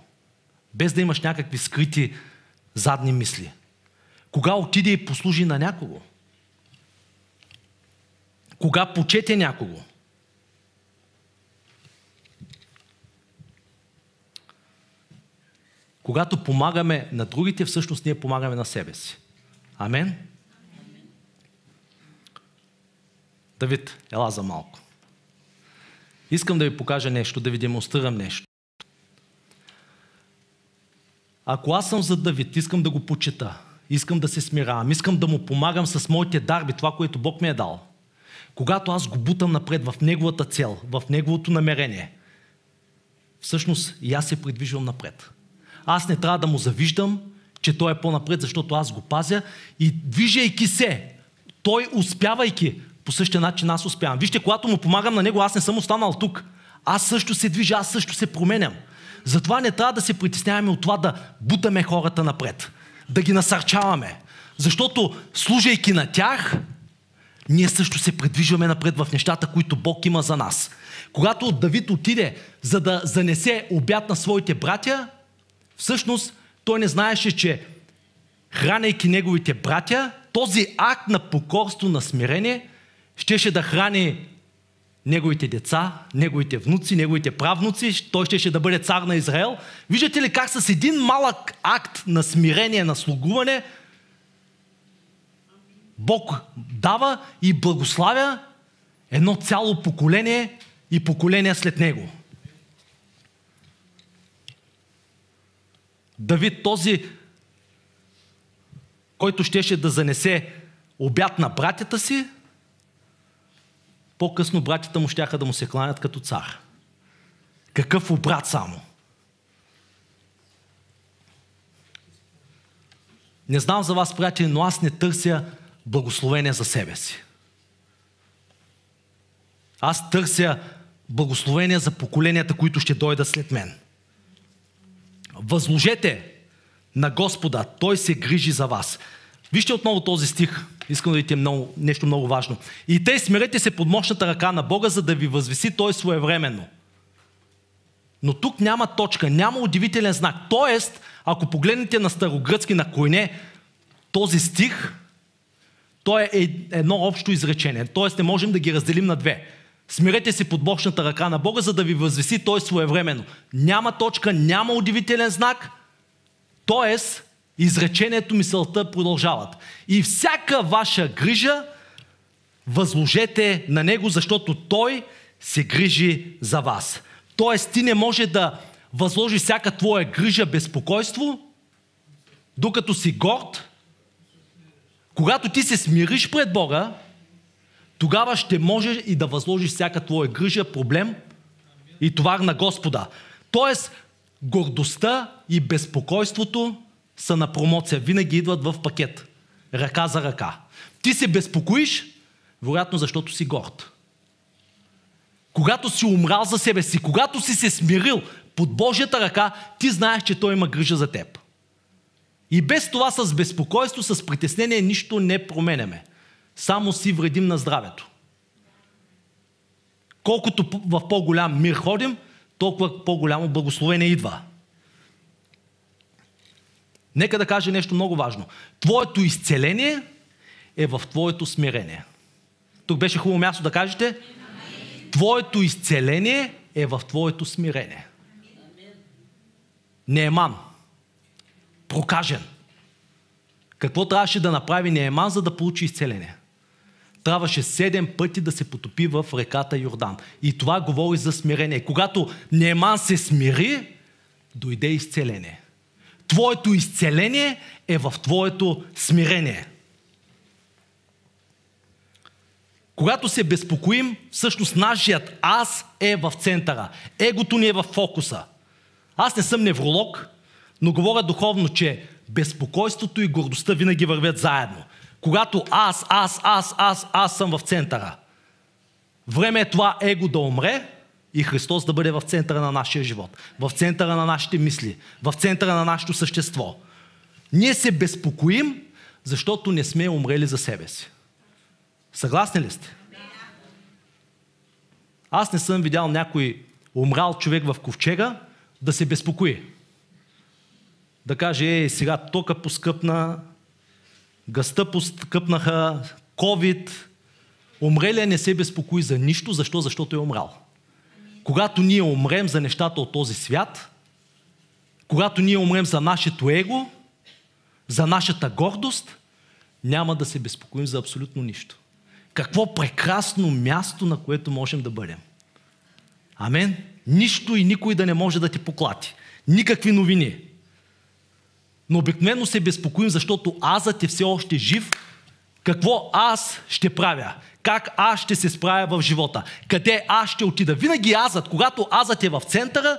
Без да имаш някакви скрити задни мисли. Кога отиде и послужи на някого? Кога почете някого? Когато помагаме на другите, всъщност ние помагаме на себе си. Амен? Давид, ела за малко. Искам да ви покажа нещо, да ви демонстрирам нещо. Ако аз съм за Давид, искам да го почета, искам да се смиравам, искам да му помагам с моите дарби, това, което Бог ми е дал. Когато аз го бутам напред в неговата цел, в неговото намерение, всъщност и аз се придвижвам напред. Аз не трябва да му завиждам, че той е по-напред, защото аз го пазя и движейки се, той успявайки, по същия начин аз успявам. Вижте, когато му помагам на него, аз не съм останал тук. Аз също се движа, аз също се променям. Затова не трябва да се притесняваме от това да бутаме хората напред, да ги насърчаваме. Защото служайки на тях, ние също се предвижваме напред в нещата, които Бог има за нас. Когато Давид отиде, за да занесе обяд на своите братя, всъщност той не знаеше, че хранейки неговите братя, този акт на покорство, на смирение, щеше да храни неговите деца, неговите внуци, неговите правнуци, той щеше да бъде цар на Израел. Виждате ли как с един малък акт на смирение, на слугуване, Бог дава и благославя едно цяло поколение и поколение след него. Давид, този, който щеше да занесе обяд на братята си, по-късно братята му щяха да му се кланят като цар. Какъв обрат само! Не знам за вас, приятели, но аз не търся благословение за себе си. Аз търся благословение за поколенията, които ще дойдат след мен. Възложете на Господа, Той се грижи за вас. Вижте отново този стих. Искам да видите много, нещо много важно. И те смирете се под мощната ръка на Бога, за да ви възвеси Той своевременно. Но тук няма точка, няма удивителен знак. Тоест, ако погледнете на старогръцки, на койне, този стих, то е едно общо изречение. Тоест, не можем да ги разделим на две. Смирете се под мощната ръка на Бога, за да ви възвеси Той своевременно. Няма точка, няма удивителен знак. Тоест, изречението, мисълта продължават. И всяка ваша грижа възложете на Него, защото Той се грижи за вас. Тоест, ти не може да възложиш всяка твоя грижа безпокойство, докато си горд. Когато ти се смириш пред Бога, тогава ще можеш и да възложиш всяка твоя грижа, проблем и товар на Господа. Тоест, гордостта и безпокойството са на промоция. Винаги идват в пакет. Ръка за ръка. Ти се безпокоиш, вероятно защото си горд. Когато си умрал за себе си, когато си се смирил под Божията ръка, ти знаеш, че Той има грижа за теб. И без това с безпокойство, с притеснение нищо не променяме. Само си вредим на здравето. Колкото в по-голям мир ходим, толкова по-голямо благословение идва. Нека да кажа нещо много важно. Твоето изцеление е в твоето смирение. Тук беше хубаво място да кажете. Твоето изцеление е в твоето смирение. Нееман. Прокажен. Какво трябваше да направи Нееман, за да получи изцеление? Трябваше седем пъти да се потопи в реката Йордан. И това говори за смирение. Когато Нееман се смири, дойде изцеление. Твоето изцеление е в твоето смирение. Когато се безпокоим, всъщност нашият аз е в центъра. Егото ни е в фокуса. Аз не съм невролог, но говоря духовно, че безпокойството и гордостта винаги вървят заедно. Когато аз, аз, аз, аз, аз съм в центъра. Време е това его да умре и Христос да бъде в центъра на нашия живот, в центъра на нашите мисли, в центъра на нашето същество. Ние се безпокоим, защото не сме умрели за себе си. Съгласни ли сте? Аз не съм видял някой умрал човек в ковчега да се безпокои. Да каже, ей, сега тока поскъпна, гъста поскъпнаха, COVID, умрелия не се безпокои за нищо. Защо? Защото е умрал. Когато ние умрем за нещата от този свят, когато ние умрем за нашето его, за нашата гордост, няма да се безпокоим за абсолютно нищо. Какво прекрасно място, на което можем да бъдем. Амен. Нищо и никой да не може да ти поклати. Никакви новини. Но обикновено се безпокоим, защото азът е все още жив. Какво аз ще правя? Как аз ще се справя в живота? Къде аз ще отида? Винаги азът, когато азът е в центъра,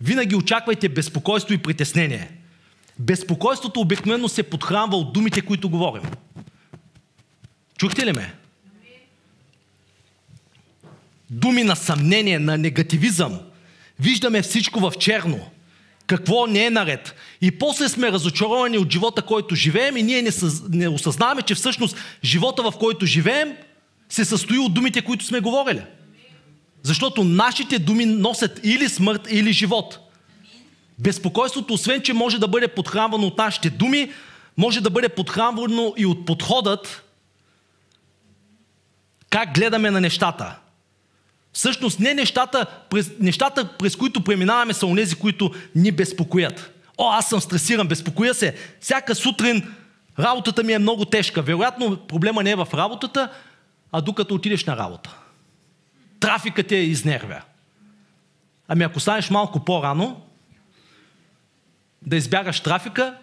винаги очаквайте безпокойство и притеснение. Безпокойството обикновено се подхранва от думите, които говорим. Чухте ли ме? Думи на съмнение, на негативизъм. Виждаме всичко в черно. Какво не е наред. И после сме разочаровани от живота, който живеем и ние не, съз... не осъзнаваме, че всъщност живота, в който живеем, се състои от думите, които сме говорили. Защото нашите думи носят или смърт, или живот. Безпокойството, освен че може да бъде подхранвано от нашите думи, може да бъде подхранвано и от подходът, как гледаме на нещата. Всъщност не нещата през, нещата, през които преминаваме, са онези, които ни безпокоят. О, аз съм стресиран, безпокоя се. Всяка сутрин работата ми е много тежка. Вероятно проблема не е в работата, а докато отидеш на работа. Трафикът е изнервя. Ами ако станеш малко по-рано, да избягаш трафика,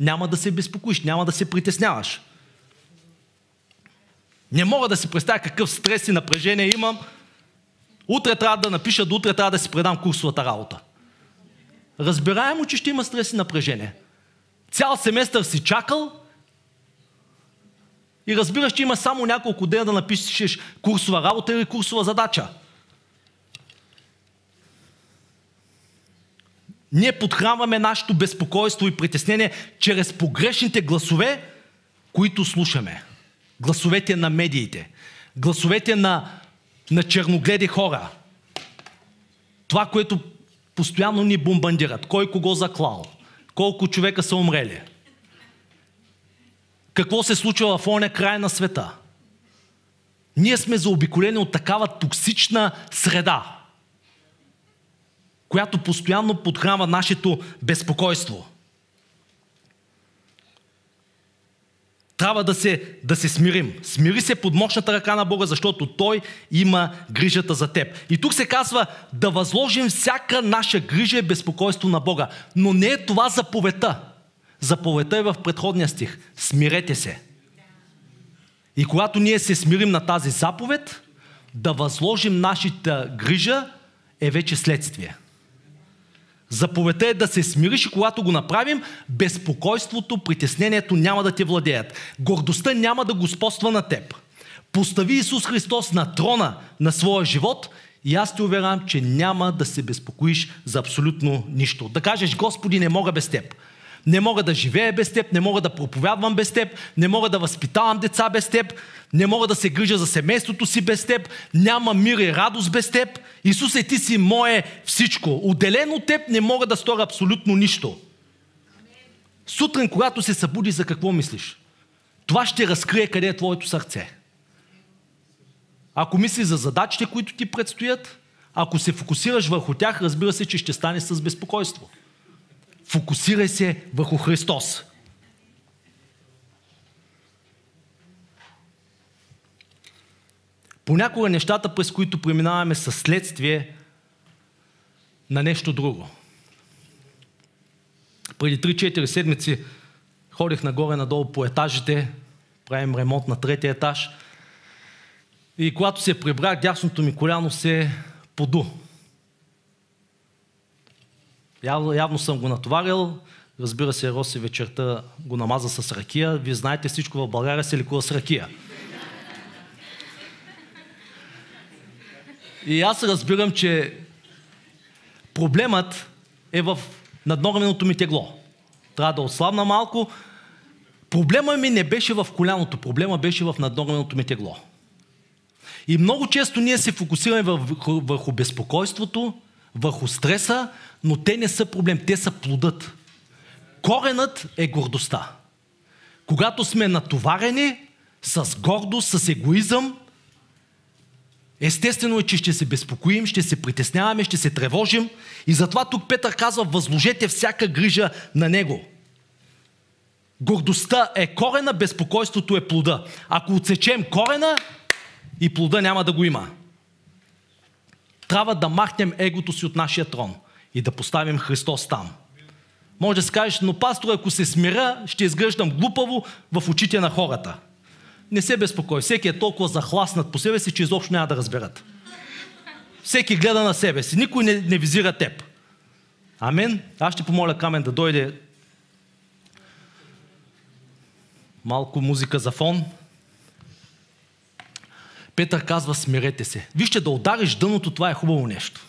няма да се безпокоиш, няма да се притесняваш. Не мога да си представя какъв стрес и напрежение имам. Утре трябва да напиша, до утре трябва да си предам курсовата работа. Разбираемо, че ще има стрес и напрежение. Цял семестър си чакал и разбираш, че има само няколко дена да напишеш курсова работа или курсова задача. Ние подхранваме нашето безпокойство и притеснение чрез погрешните гласове, които слушаме. Гласовете на медиите. Гласовете на, на черногледи хора. Това, което постоянно ни бомбандират. Кой кого заклал. Колко човека са умрели. Какво се случва в оня край на света. Ние сме заобиколени от такава токсична среда която постоянно подхранва нашето безпокойство. Трябва да се, да се смирим. Смири се под мощната ръка на Бога, защото Той има грижата за теб. И тук се казва да възложим всяка наша грижа и безпокойство на Бога. Но не е това заповедта. Заповедта е в предходния стих. Смирете се. И когато ние се смирим на тази заповед, да възложим нашата грижа е вече следствие. Заповедта е да се смириш и когато го направим, безпокойството, притеснението няма да те владеят. Гордостта няма да господства на теб. Постави Исус Христос на трона на своя живот и аз те уверявам, че няма да се безпокоиш за абсолютно нищо. Да кажеш, Господи, не мога без теб. Не мога да живея без теб, не мога да проповядвам без теб, не мога да възпитавам деца без теб, не мога да се грижа за семейството си без теб, няма мир и радост без теб. Исусе, ти си мое всичко. Отделен от теб не мога да сторя абсолютно нищо. Сутрин, когато се събуди, за какво мислиш? Това ще разкрие къде е твоето сърце. Ако мислиш за задачите, които ти предстоят, ако се фокусираш върху тях, разбира се, че ще стане с безпокойство. Фокусирай се върху Христос. Понякога нещата, през които преминаваме, са следствие на нещо друго. Преди 3-4 седмици ходих нагоре-надолу по етажите, правим ремонт на третия етаж. И когато се прибрах, дясното ми коляно се поду. Явно, явно съм го натоварил. Разбира се, Роси вечерта го намаза с ракия. Вие знаете, всичко в България се лекува с ракия. И аз разбирам, че проблемът е в наднорменото ми тегло. Трябва да отслабна малко. Проблема ми не беше в коляното, проблема беше в наднорменото ми тегло. И много често ние се фокусираме върху безпокойството, върху стреса, но те не са проблем, те са плодът. Коренът е гордостта. Когато сме натоварени с гордост, с егоизъм, естествено е, че ще се безпокоим, ще се притесняваме, ще се тревожим. И затова тук Петър казва, възложете всяка грижа на него. Гордостта е корена, безпокойството е плода. Ако отсечем корена, и плода няма да го има. Трябва да махнем егото си от нашия трон и да поставим Христос там. Може да си кажеш, но пастор, ако се смира, ще изглеждам глупаво в очите на хората. Не се безпокой, всеки е толкова захласнат по себе си, че изобщо няма да разберат. Всеки гледа на себе си, никой не, не визира теб. Амен. Аз ще помоля Камен да дойде малко музика за фон. Петър казва, смирете се. Вижте, да удариш дъното, това е хубаво нещо.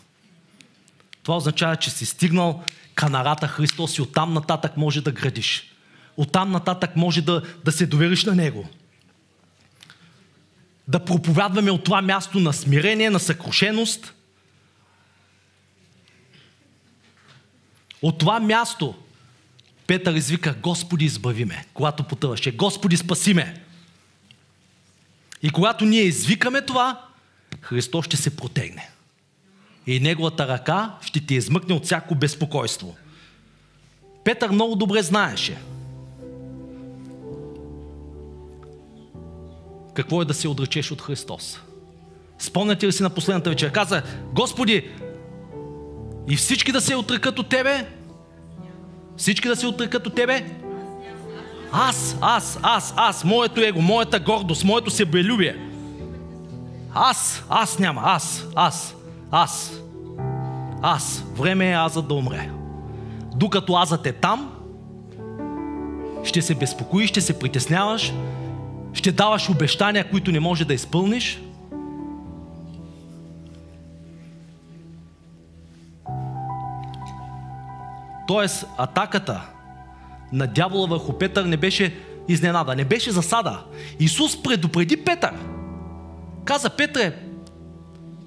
Това означава, че си стигнал канарата Христос и оттам нататък може да градиш. Оттам нататък може да, да се довериш на Него. Да проповядваме от това място на смирение, на съкрушеност. От това място Петър извика, Господи, избави ме, когато потъваше. Господи, спаси ме. И когато ние извикаме това, Христос ще се протегне. И неговата ръка ще ти измъкне от всяко безпокойство. Петър много добре знаеше. Какво е да се отречеш от Христос? Спомняте ли си на последната вечер? Каза, Господи, и всички да се отрекат от Тебе? Всички да се отрекат от Тебе? Аз, аз, аз, аз, моето его, моята гордост, моето себелюбие. Аз, аз няма, аз, аз, аз. Аз. Време е азът да умре. Докато азът е там, ще се безпокоиш, ще се притесняваш, ще даваш обещания, които не може да изпълниш. Тоест, атаката на дявола върху Петър не беше изненада, не беше засада. Исус предупреди Петър. Каза, Петре,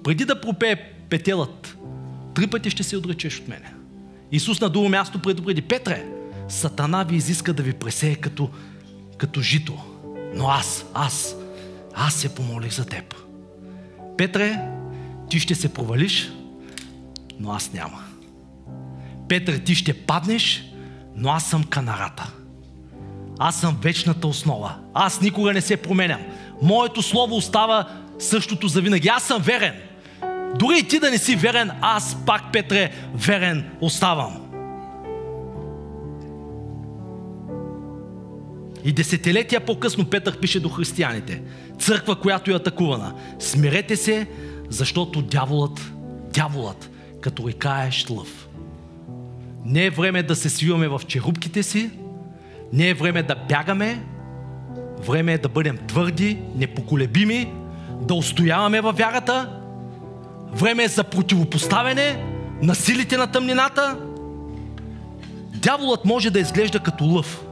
преди да пропее петелът, три пъти ще се отречеш от мене. Исус на друго място предупреди, Петре, Сатана ви изиска да ви пресее като, като жито. Но аз, аз, аз се помолих за теб. Петре, ти ще се провалиш, но аз няма. Петре, ти ще паднеш, но аз съм канарата. Аз съм вечната основа. Аз никога не се променям. Моето слово остава същото за винаги. Аз съм верен. Дори и ти да не си верен, аз пак, Петре, верен оставам. И десетилетия по-късно Петър пише до християните. Църква, която е атакувана. Смирете се, защото дяволът, дяволът, като река е шлъв. Не е време да се свиваме в черупките си, не е време да бягаме, време е да бъдем твърди, непоколебими, да устояваме във вярата, време е за противопоставяне на силите на тъмнината. Дяволът може да изглежда като лъв.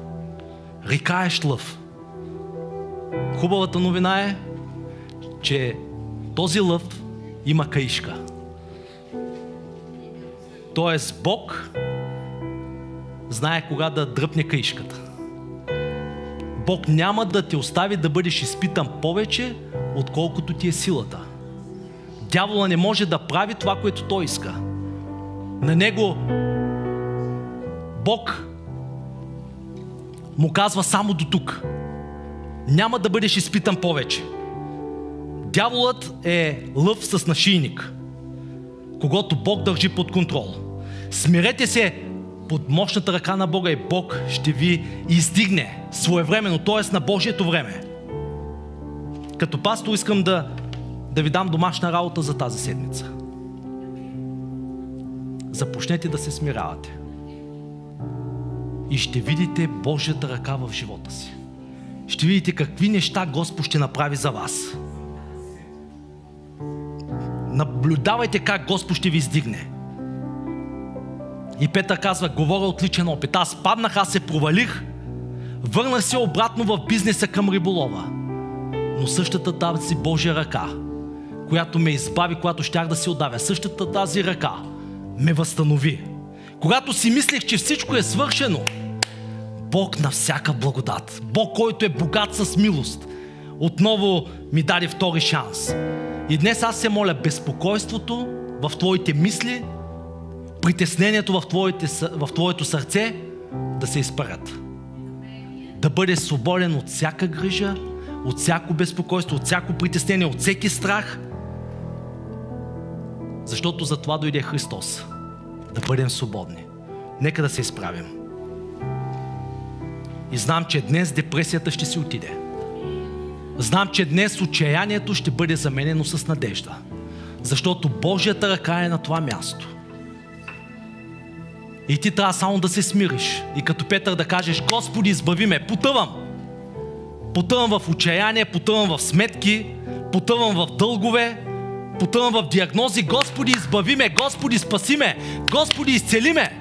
Рикаеш лъв. Хубавата новина е, че този лъв има каишка. Тоест Бог знае кога да дръпне каишката. Бог няма да те остави да бъдеш изпитан повече, отколкото ти е силата. Дявола не може да прави това, което той иска. На него Бог му казва само до тук. Няма да бъдеш изпитан повече. Дяволът е лъв с нашийник, когато Бог държи под контрол. Смирете се под мощната ръка на Бога и Бог ще ви издигне своевременно, т.е. на Божието време. Като пастор искам да, да ви дам домашна работа за тази седмица. Започнете да се смирявате. И ще видите Божията ръка в живота си. Ще видите какви неща Господ ще направи за вас. Наблюдавайте как Господ ще ви издигне. И Петър казва, говоря от личен опит. Аз паднах, аз се провалих, върнах се обратно в бизнеса към риболова. Но същата тази Божия ръка, която ме избави, когато щях да се отдавя, същата тази ръка ме възстанови. Когато си мислех, че всичко е свършено, Бог на всяка благодат, Бог, който е богат с милост, отново ми даде втори шанс. И днес аз се моля безпокойството в твоите мисли притеснението в, твоите, в твоето сърце да се изпарят. Да бъде свободен от всяка грижа, от всяко безпокойство, от всяко притеснение, от всеки страх. Защото за това дойде Христос. Да бъдем свободни. Нека да се изправим. И знам, че днес депресията ще си отиде. Знам, че днес отчаянието ще бъде заменено с надежда. Защото Божията ръка е на това място. И ти трябва само да се смириш. И като Петър да кажеш, Господи, избави ме, потъвам. Потъвам в отчаяние, потъвам в сметки, потъвам в дългове, потъвам в диагнози. Господи, избави ме, Господи, спаси ме, Господи, изцели ме.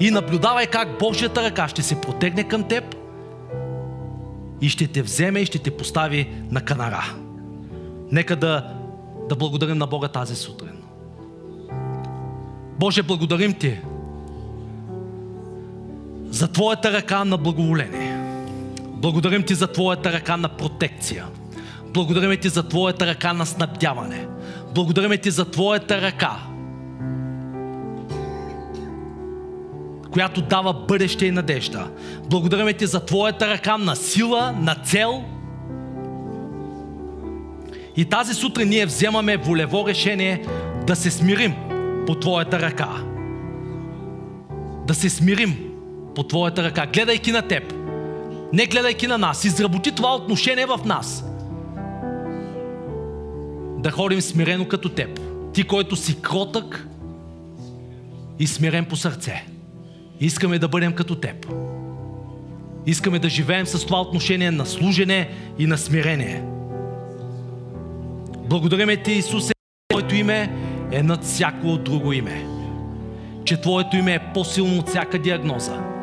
И наблюдавай как Божията ръка ще се протегне към теб и ще те вземе и ще те постави на канара. Нека да, да благодарим на Бога тази сутрин. Боже, благодарим Ти за Твоята ръка на благоволение. Благодарим Ти за Твоята ръка на протекция. Благодарим Ти за Твоята ръка на снабдяване. Благодарим Ти за Твоята ръка, която дава бъдеще и надежда. Благодарим Ти за Твоята ръка на сила, на цел. И тази сутрин ние вземаме волево решение да се смирим по Твоята ръка. Да се смирим по Твоята ръка, гледайки на Теб. Не гледайки на нас. Изработи това отношение в нас. Да ходим смирено като Теб. Ти, който си кротък и смирен по сърце. Искаме да бъдем като Теб. Искаме да живеем с това отношение на служене и на смирение. Благодариме Ти, Исусе, Твоето име е над всяко друго име. Че Твоето име е по-силно от всяка диагноза.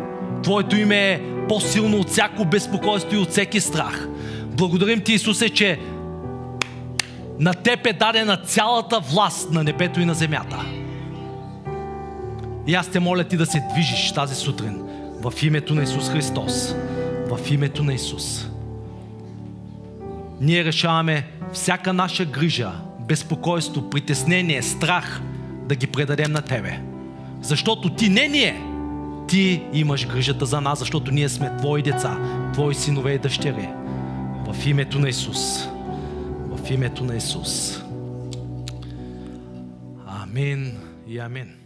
Твоето име е по-силно от всяко безпокойство и от всеки страх. Благодарим Ти, Исусе, че на Теб е дадена цялата власт на небето и на земята. И аз те моля Ти да се движиш тази сутрин в името на Исус Христос. В името на Исус. Ние решаваме всяка наша грижа, безпокойство, притеснение, страх да ги предадем на Тебе. Защото Ти не ние, Ти имаш грижата за нас, защото ние сме Твои деца, Твои синове и дъщери. В името на Исус. В името на Исус. Амин и амин.